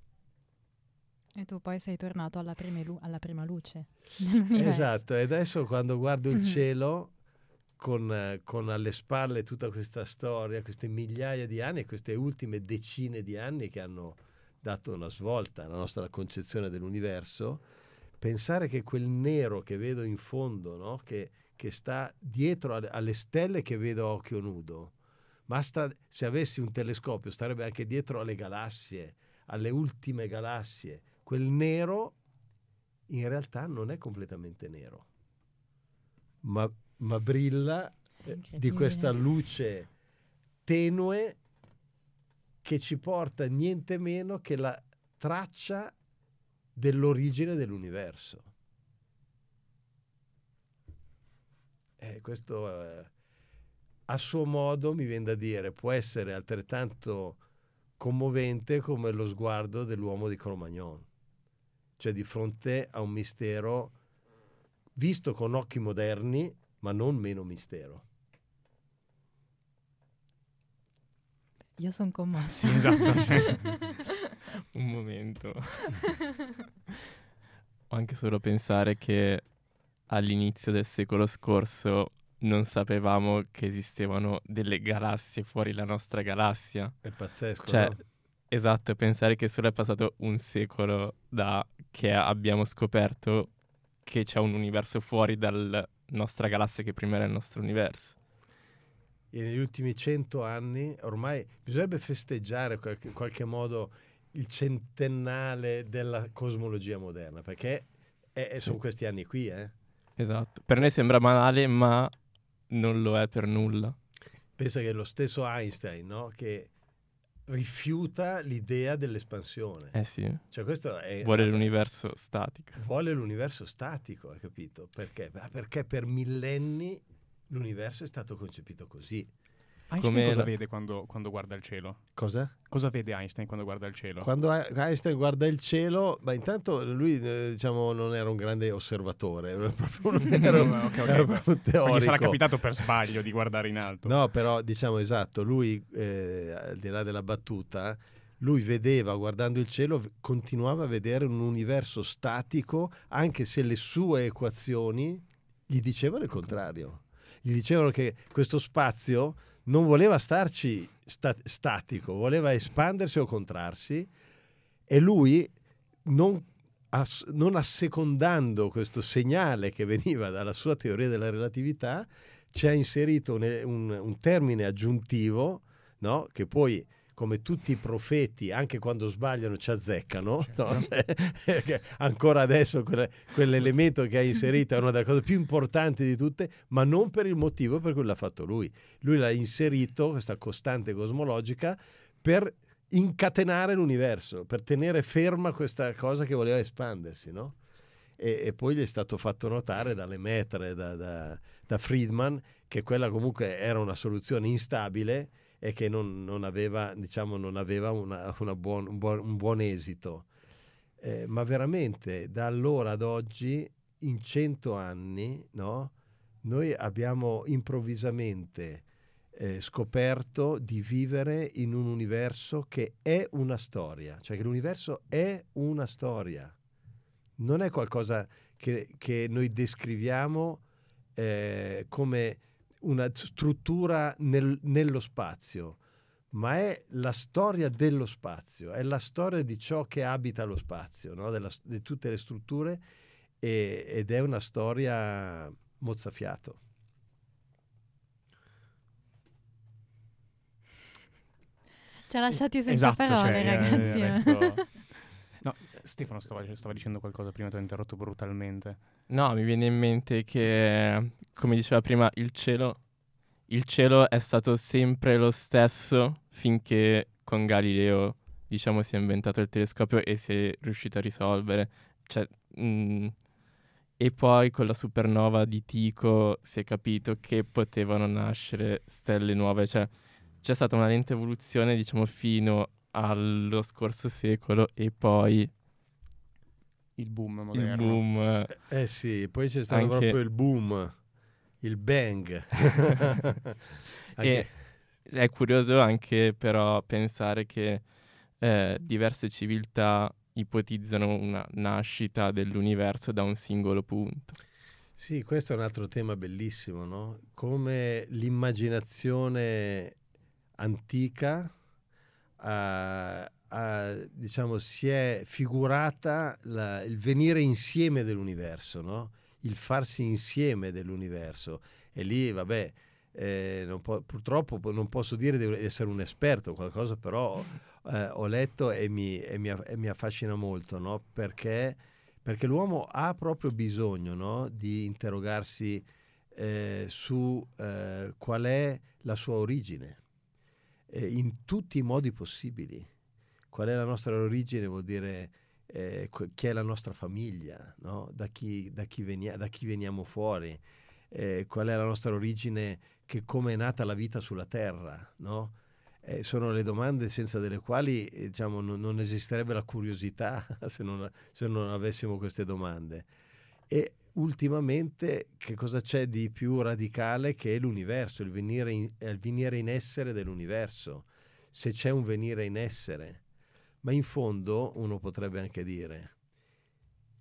E tu poi sei tornato alla, lu- alla prima luce. Esatto, e adesso quando guardo il cielo, con, con, alle spalle tutta questa storia, queste migliaia di anni, queste ultime decine di anni che hanno dato una svolta alla nostra concezione dell'universo, pensare che quel nero che vedo in fondo, no? che, che, sta dietro alle, alle stelle che vedo a occhio nudo, Basta se avessi un telescopio, starebbe anche dietro alle galassie, alle ultime galassie. Quel nero in realtà non è completamente nero, ma, ma brilla eh, di questa luce tenue che ci porta niente meno che la traccia dell'origine dell'universo. Eh, questo è a suo modo, mi viene da dire, può essere altrettanto commovente come lo sguardo dell'uomo di Cro-Magnon. Cioè di fronte a un mistero visto con occhi moderni, ma non meno mistero. Io sono commossa. Sì, esatto. un momento. Ho anche solo pensare che all'inizio del secolo scorso non sapevamo che esistevano delle galassie fuori la nostra galassia. È pazzesco. Cioè, no? esatto, pensare che solo è passato un secolo da che abbiamo scoperto che c'è un universo fuori dalla nostra galassia che prima era il nostro universo. e negli ultimi cento anni ormai bisognerebbe festeggiare in qualche, qualche modo il centennale della cosmologia moderna, perché è, è, Sì. sono questi anni qui, eh. Esatto. Per noi sembra banale, ma non lo è per nulla. Pensa che è lo stesso Einstein, no? Che rifiuta l'idea dell'espansione. Eh sì, Cioè questo è... vuole l'universo statico. Vuole l'universo statico, hai capito? Perché? Perché per millenni l'universo è stato concepito così. Einstein Come cosa la- vede quando, quando guarda il cielo? Cosa? Cosa vede Einstein quando guarda il cielo? Quando Einstein guarda il cielo, ma intanto lui eh, diciamo non era un grande osservatore, era proprio un, era un- Ok, ok. era proprio un teorico. gli sarà capitato per sbaglio di guardare in alto. No, però diciamo esatto, lui eh, al di là della battuta, lui vedeva guardando il cielo, continuava a vedere un universo statico, anche se le sue equazioni gli dicevano il contrario. Gli dicevano che questo spazio non voleva starci sta- statico, voleva espandersi o contrarsi e lui non, ass- non assecondando questo segnale che veniva dalla sua teoria della relatività, ci ha inserito un, un- un termine aggiuntivo, no? che poi, come tutti i profeti, anche quando sbagliano ci azzeccano, no? Cioè, ancora adesso quelle- quell'elemento che ha inserito è una delle cose più importanti di tutte, ma non per il motivo per cui l'ha fatto lui. Lui l'ha inserito, questa costante cosmologica, per incatenare l'universo, per tenere ferma questa cosa che voleva espandersi, no? E, e poi gli è stato fatto notare dalle metre, da, da- da Friedman, che quella comunque era una soluzione instabile e che non, non aveva, diciamo, non aveva una- una buon- un, buon, un buon esito. Eh, ma veramente da allora ad oggi, in cento anni, no? noi abbiamo improvvisamente eh, scoperto di vivere in un universo che è una storia, cioè che l'universo è una storia, non è qualcosa che, che noi descriviamo eh, come una struttura nel- nello spazio, ma è la storia dello spazio, è la storia di ciò che abita lo spazio, no? Della- di tutte le strutture e- ed è una storia mozzafiato. Ci ha lasciati senza Esatto, parole, cioè, eh, ragazzi. resto- No, Stefano stava, stava dicendo qualcosa prima, ti ho interrotto brutalmente. No, mi viene in mente che, come diceva prima, il cielo, il cielo è stato sempre lo stesso finché con Galileo, diciamo, si è inventato il telescopio e si è riuscito a risolvere. Cioè, mm, e poi con la supernova di Tycho si è capito che potevano nascere stelle nuove. Cioè, c'è stata una lenta evoluzione, diciamo, fino allo scorso secolo e poi Il boom il moderno. boom... eh, Eh sì, poi c'è stato Anche- proprio il boom, il bang. Anche- E è curioso anche però pensare che eh, diverse civiltà ipotizzano una nascita dell'universo da un singolo punto. Sì, questo è un altro tema bellissimo, no? Come l'immaginazione antica ha- ha, diciamo, si è figurata la- il venire insieme dell'universo, no? Il farsi insieme dell'universo. E lì, vabbè, eh, non po- purtroppo po- non posso dire di essere un esperto, qualcosa però eh, ho letto e mi, e mi e mi affascina molto, no? Perché perché l'uomo ha proprio bisogno no, di interrogarsi eh, su eh, qual è la sua origine, eh, in tutti i modi possibili. Qual è la nostra origine vuol dire eh, chi è la nostra famiglia, no? da, chi, da, chi venia- da chi veniamo fuori, eh, qual è la nostra origine, che come è nata la vita sulla Terra, no? Eh, sono le domande senza delle quali eh, diciamo, non, non esisterebbe la curiosità se non, se non avessimo queste domande. E ultimamente che cosa c'è di più radicale che l'universo, il venire in, il venire in essere dell'universo, se c'è un venire in essere. Ma in fondo uno potrebbe anche dire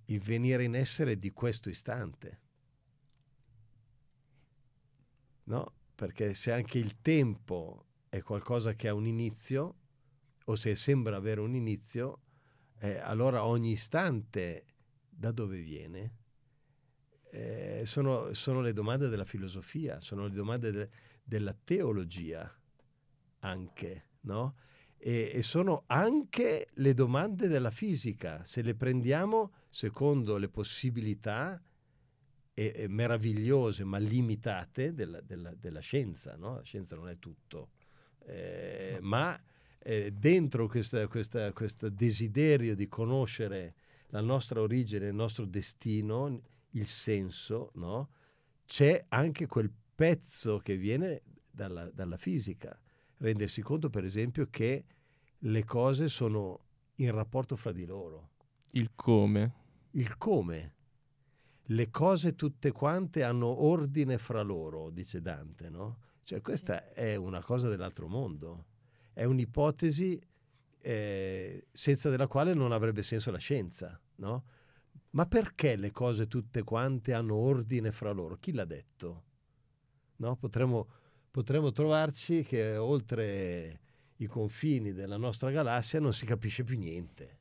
il venire in essere di questo istante. No? Perché se anche il tempo è qualcosa che ha un inizio, o se sembra avere un inizio, eh, allora ogni istante da dove viene? Eh, sono, sono le domande della filosofia, sono le domande de- della teologia anche, no? E, e, sono anche le domande della fisica, se le prendiamo secondo le possibilità e, e meravigliose ma limitate della, della, della scienza, no? La scienza non è tutto, eh, ma eh, dentro questo desiderio di conoscere la nostra origine, il nostro destino, il senso, no? c'è anche quel pezzo che viene dalla, dalla fisica. Rendersi conto, per esempio, che le cose sono in rapporto fra di loro. Il come. Il come. Le cose tutte quante hanno ordine fra loro, dice Dante, no? Cioè questa sì. è una cosa dell'altro mondo. È un'ipotesi eh, senza della quale non avrebbe senso la scienza, no? Ma perché le cose tutte quante hanno ordine fra loro? Chi l'ha detto? No? Potremmo, potremmo trovarci che oltre i confini della nostra galassia non si capisce più niente.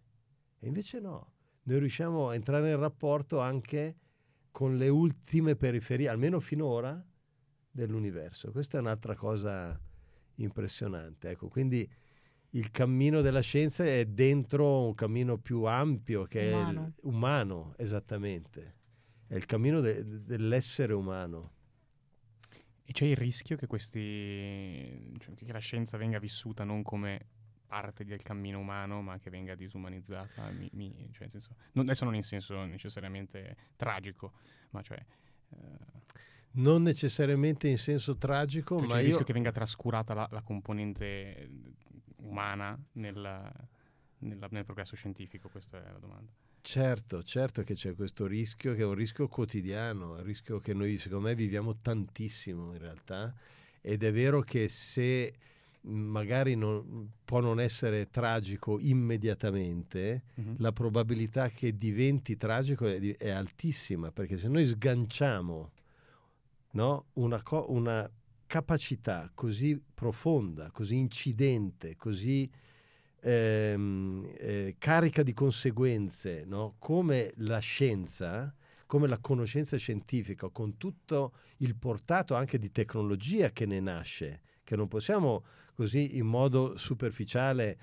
E invece no, noi riusciamo a entrare in rapporto anche con le ultime periferie, almeno finora, dell'universo. Questa è un'altra cosa impressionante. Ecco, quindi il cammino della scienza è dentro un cammino più ampio che umano. è umano, esattamente. È il cammino de, dell'essere umano. E c'è il rischio che, questi, cioè, che la scienza venga vissuta non come parte del cammino umano, ma che venga disumanizzata. Mi, mi, cioè, senso, non, adesso non in senso necessariamente tragico, ma cioè... Eh, non necessariamente in senso tragico, cioè, ma c'è il io... rischio che venga trascurata la, la componente umana nel, nel, nel progresso scientifico, questa è la domanda. Certo, certo che c'è questo rischio, che è un rischio quotidiano, un rischio che noi secondo me viviamo tantissimo in realtà ed è vero che se magari non, può non essere tragico immediatamente, uh-huh. la probabilità che diventi tragico è, è altissima, perché se noi sganciamo no, una, co- una capacità così profonda, così incidente, così ehm, eh, carica di conseguenze, no? come la scienza, come la conoscenza scientifica, con tutto il portato anche di tecnologia che ne nasce, che non possiamo così in modo superficiale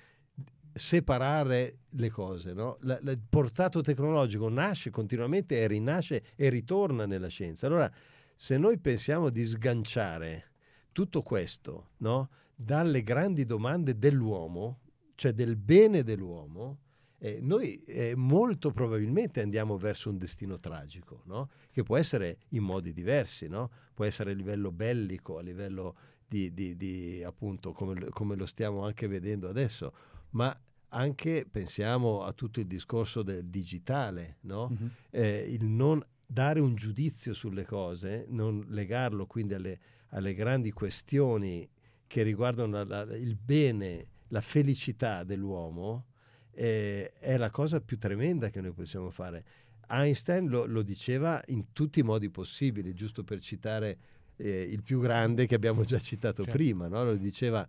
separare le cose. No? La, la, il portato tecnologico nasce continuamente e rinasce e ritorna nella scienza. Allora, se noi pensiamo di sganciare tutto questo no, dalle grandi domande dell'uomo, cioè del bene dell'uomo, eh, noi eh, molto probabilmente andiamo verso un destino tragico, no? che può essere in modi diversi, no? può essere a livello bellico, a livello di, di, di appunto come, come, lo stiamo anche vedendo adesso, ma anche pensiamo a tutto il discorso del digitale, no? mm-hmm. eh, il non dare un giudizio sulle cose, non legarlo quindi alle, alle grandi questioni che riguardano la, la, il bene la felicità dell'uomo eh, è la cosa più tremenda che noi possiamo fare. Einstein lo, lo diceva in tutti i modi possibili, giusto per citare eh, il più grande che abbiamo già citato certo. prima, no? lo diceva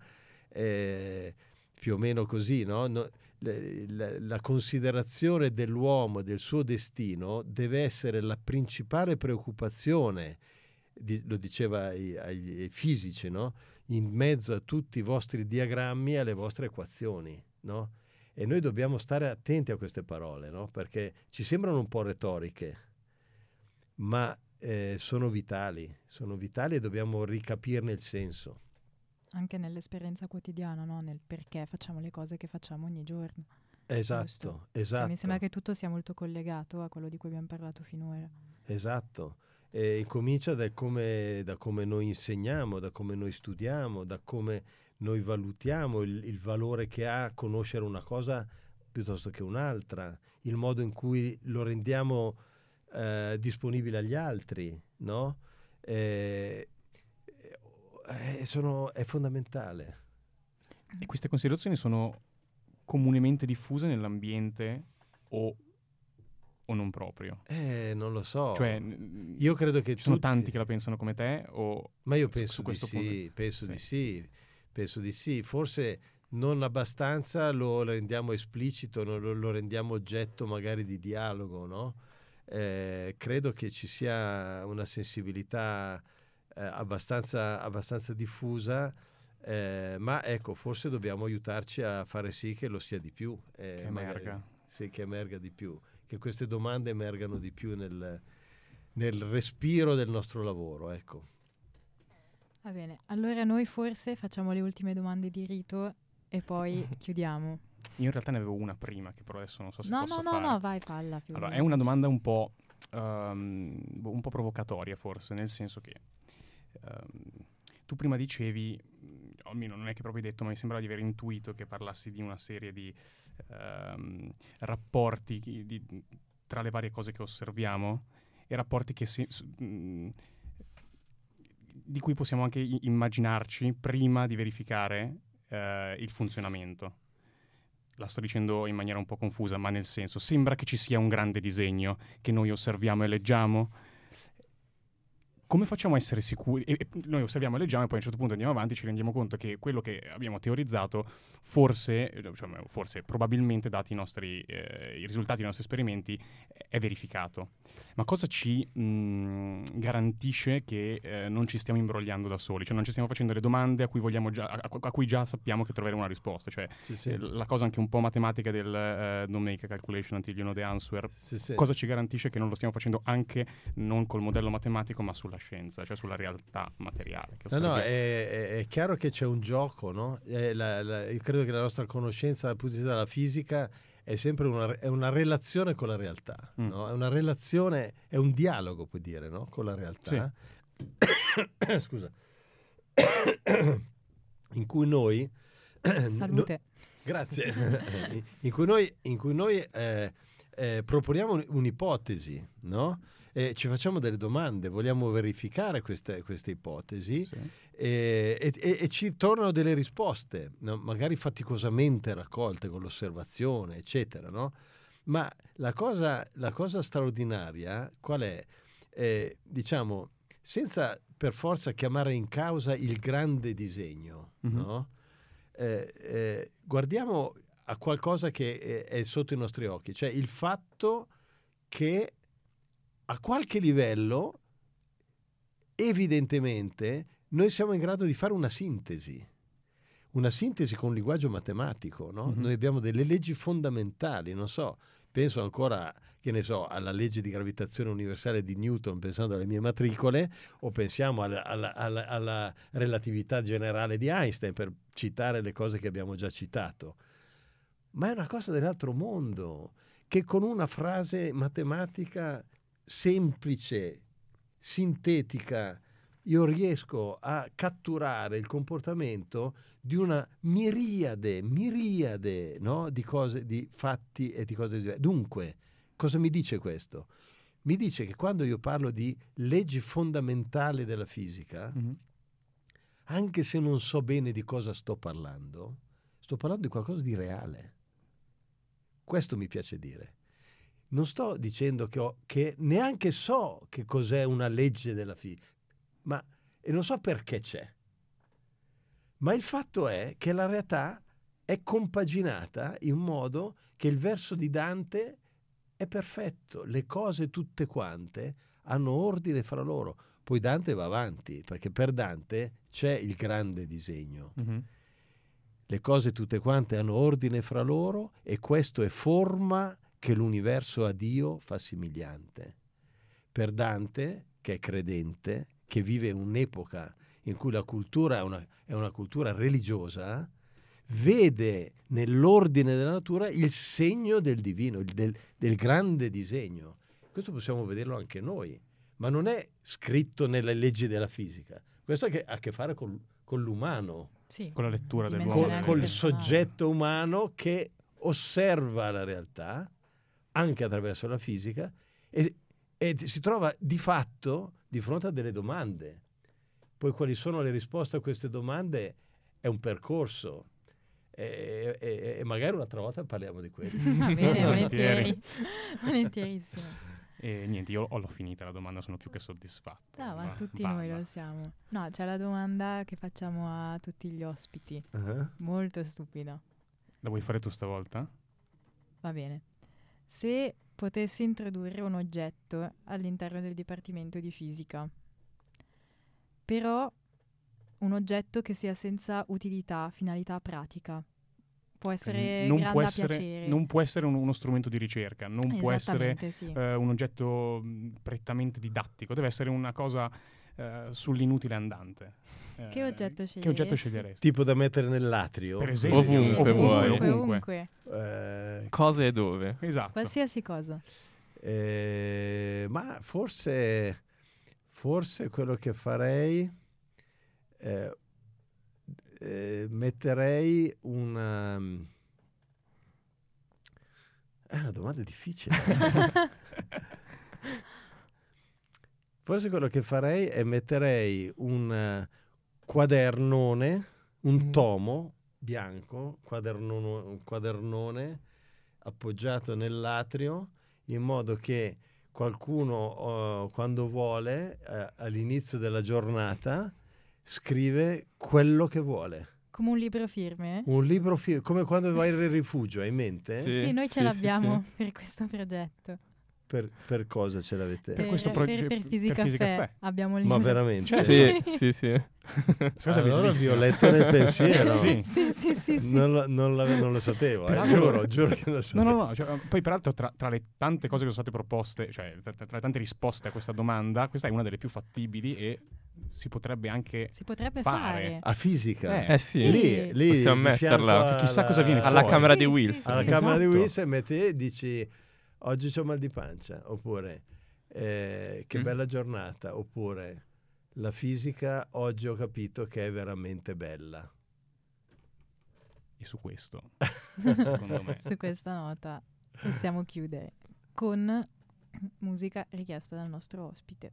eh, più o meno così, no? No, la, la, considerazione dell'uomo, del suo destino, deve essere la principale preoccupazione, di, lo diceva ai, ai fisici, no? In mezzo a tutti i vostri diagrammi e alle vostre equazioni, no? E noi dobbiamo stare attenti a queste parole, no? Perché ci sembrano un po' retoriche, ma eh, sono vitali, sono vitali e dobbiamo ricapirne il senso. Anche nell'esperienza quotidiana, no? Nel perché facciamo le cose che facciamo ogni giorno. Esatto, Giusto? esatto. mi sembra che tutto sia molto collegato a quello di cui abbiamo parlato finora. Esatto eh, incomincia da come, da come, noi insegniamo, da come noi studiamo, da come noi valutiamo il, il, valore che ha conoscere una cosa piuttosto che un'altra, il modo in cui lo rendiamo eh, disponibile agli altri, no? Eh sono, è fondamentale. E queste considerazioni sono comunemente diffuse nell'ambiente o o non proprio? Eh, non lo so. Cioè, io credo che ci tutti... sono tanti che la pensano come te o Ma io penso su, su di sì, penso sì. di sì, penso di sì. Forse non abbastanza lo rendiamo esplicito, lo, lo rendiamo oggetto magari di dialogo, no? Eh, credo che ci sia una sensibilità eh, abbastanza, abbastanza diffusa. Eh, ma ecco, forse dobbiamo aiutarci a fare sì che lo sia di più. che emerga. Magari, sì, che emerga di più, che queste domande emergano di più nel, nel respiro del nostro lavoro. Ecco. Va bene, allora noi forse facciamo le ultime domande di rito e poi chiudiamo. Io in realtà ne avevo una prima, che però adesso non so se no, posso no, no, no, vai, palla. Allora, è una domanda un po', um, un po' provocatoria forse, nel senso che um, tu prima dicevi, almeno non è che proprio detto, ma mi sembrava di aver intuito che parlassi di una serie di um, rapporti di, tra le varie cose che osserviamo e rapporti che si, mh, di cui possiamo anche immaginarci prima di verificare uh, il funzionamento la sto dicendo in maniera un po' confusa, ma nel senso, sembra che ci sia un grande disegno che noi osserviamo e leggiamo. Come facciamo a essere sicuri? E noi osserviamo e leggiamo e poi a un certo punto andiamo avanti e ci rendiamo conto che quello che abbiamo teorizzato forse, cioè, forse probabilmente dati i, nostri, eh, i risultati dei nostri esperimenti, è verificato. Ma cosa ci mh, garantisce che eh, non ci stiamo imbrogliando da soli? Cioè non ci stiamo facendo le domande a cui, già, a, a cui già sappiamo che troveremo una risposta? Cioè sì, sì. la cosa anche un po' matematica del uh, don't make a calculation until you know the answer. Sì, cosa ci garantisce che non lo stiamo facendo anche non col modello matematico ma sulla scienza, cioè sulla realtà materiale? no, no, è, è, chiaro che c'è un gioco, no? La, la, io credo che la nostra conoscenza dal punto di vista della fisica è sempre una, è una relazione con la realtà, mm. no? è una relazione, è un dialogo, puoi dire, no? con la realtà. Sì. Scusa. in cui noi... Salute. No, grazie. in cui noi, in cui noi eh, eh, proponiamo un'ipotesi, no? E ci facciamo delle domande, vogliamo verificare queste, queste ipotesi sì e, e, e, ci tornano delle risposte, no? magari faticosamente raccolte con l'osservazione, eccetera. No? Ma la cosa, la cosa, straordinaria qual è? Eh, diciamo, senza per forza chiamare in causa il grande disegno, mm-hmm. no? eh, eh, guardiamo a qualcosa che è, è sotto i nostri occhi, cioè il fatto che a qualche livello evidentemente noi siamo in grado di fare una sintesi, una sintesi con un linguaggio matematico, no? mm-hmm. Noi abbiamo delle leggi fondamentali, non so, penso ancora, che ne so, alla legge di gravitazione universale di Newton pensando alle mie matricole, o pensiamo alla, alla, alla, alla relatività generale di Einstein per citare le cose che abbiamo già citato. Ma è una cosa dell'altro mondo, che con una frase matematica semplice, sintetica, io riesco a catturare il comportamento di una miriade, miriade no? di cose, di fatti e di cose diverse. Dunque, cosa mi dice questo? Mi dice che quando io parlo di leggi fondamentali della fisica, mm-hmm. anche se non so bene di cosa sto parlando, sto parlando di qualcosa di reale. Questo mi piace dire. Non sto dicendo che, ho, che neanche so che cos'è una legge della fisica ma e non so perché c'è. Ma il fatto è che la realtà è compaginata in modo che il verso di Dante è perfetto, le cose tutte quante hanno ordine fra loro. Poi Dante va avanti, perché per Dante c'è il grande disegno. Mm-hmm. Le cose tutte quante hanno ordine fra loro e questo è forma che l'universo a Dio fa somigliante. Per Dante, che è credente, che vive un'epoca in cui la cultura è una, è una cultura religiosa, vede nell'ordine della natura il segno del divino, del, del, grande disegno. Questo possiamo vederlo anche noi, ma non è scritto nelle leggi della fisica. Questo ha a che fare con, con l'umano. Sì, con la lettura dell'uomo. Con, con il soggetto umano che osserva la realtà, anche attraverso la fisica, e, e si trova di fatto di fronte a delle domande. Poi quali sono le risposte a queste domande è un percorso e, e, e magari un'altra volta parliamo di questo. Va bene, volentieri. Volentierissimo. E niente, io l'ho finita la domanda, sono più che soddisfatto. No, ma, ma tutti balla. noi lo siamo. No, c'è la domanda che facciamo a tutti gli ospiti. Uh-huh. Molto stupida. La vuoi fare tu stavolta? Va bene. Se potessi introdurre un oggetto all'interno del Dipartimento di Fisica, però un oggetto che sia senza utilità, finalità pratica. Può essere non può essere, piacere. non può essere un- uno strumento di ricerca, non può essere sì. eh, un oggetto mh, prettamente didattico, deve essere una cosa eh, sull'inutile andante. Eh, Che oggetto Che oggetto sceglieresti? sceglieresti? Tipo da mettere nell'atrio. Per esempio, Ovunque vuoi. Ovunque, ovunque. ovunque. Eh, Cosa e dove? Esatto. Qualsiasi cosa. eh, ma forse, forse quello che farei, eh, eh, metterei una... È una domanda difficile. Forse quello che farei è metterei un eh, quadernone, un Mhm. tomo bianco, un quadernone appoggiato nell'atrio in modo che qualcuno eh, quando vuole eh, all'inizio della giornata scrive quello che vuole. Come un libro firme? Un libro fi- come quando vai al rifugio, hai in mente? Sì. Sì, noi ce sì, l'abbiamo sì. per questo progetto. Per, per cosa ce l'avete? Per questo proge- per, per Fisica Fisica Caffè Caffè. abbiamo il Ma veramente? Sì, sì, sì. Cosa è allora vi ho letto nel pensiero. Sì. Sì, sì, sì, sì. Non, lo, non la- non lo sapevo, eh, giuro, giuro che non lo No, sapevo. no, no. cioè, poi, peraltro, tra, tra le tante cose che sono state proposte, cioè tra, tra le tante risposte a questa domanda, questa è una delle più fattibili e si potrebbe anche. Si potrebbe Fare. fare. A fisica? Eh, Eh sì, Lì, lì possiamo metterla. alla- Chissà cosa viene alla fuori. camera Sì, di sì, Wilson. sì. alla camera di Esatto. Wilson metti e dici oggi ho mal di pancia oppure eh, che Mm. bella giornata oppure la fisica oggi ho capito che è veramente bella E su questo, secondo me. Su questa nota possiamo chiudere con musica richiesta dal nostro ospite.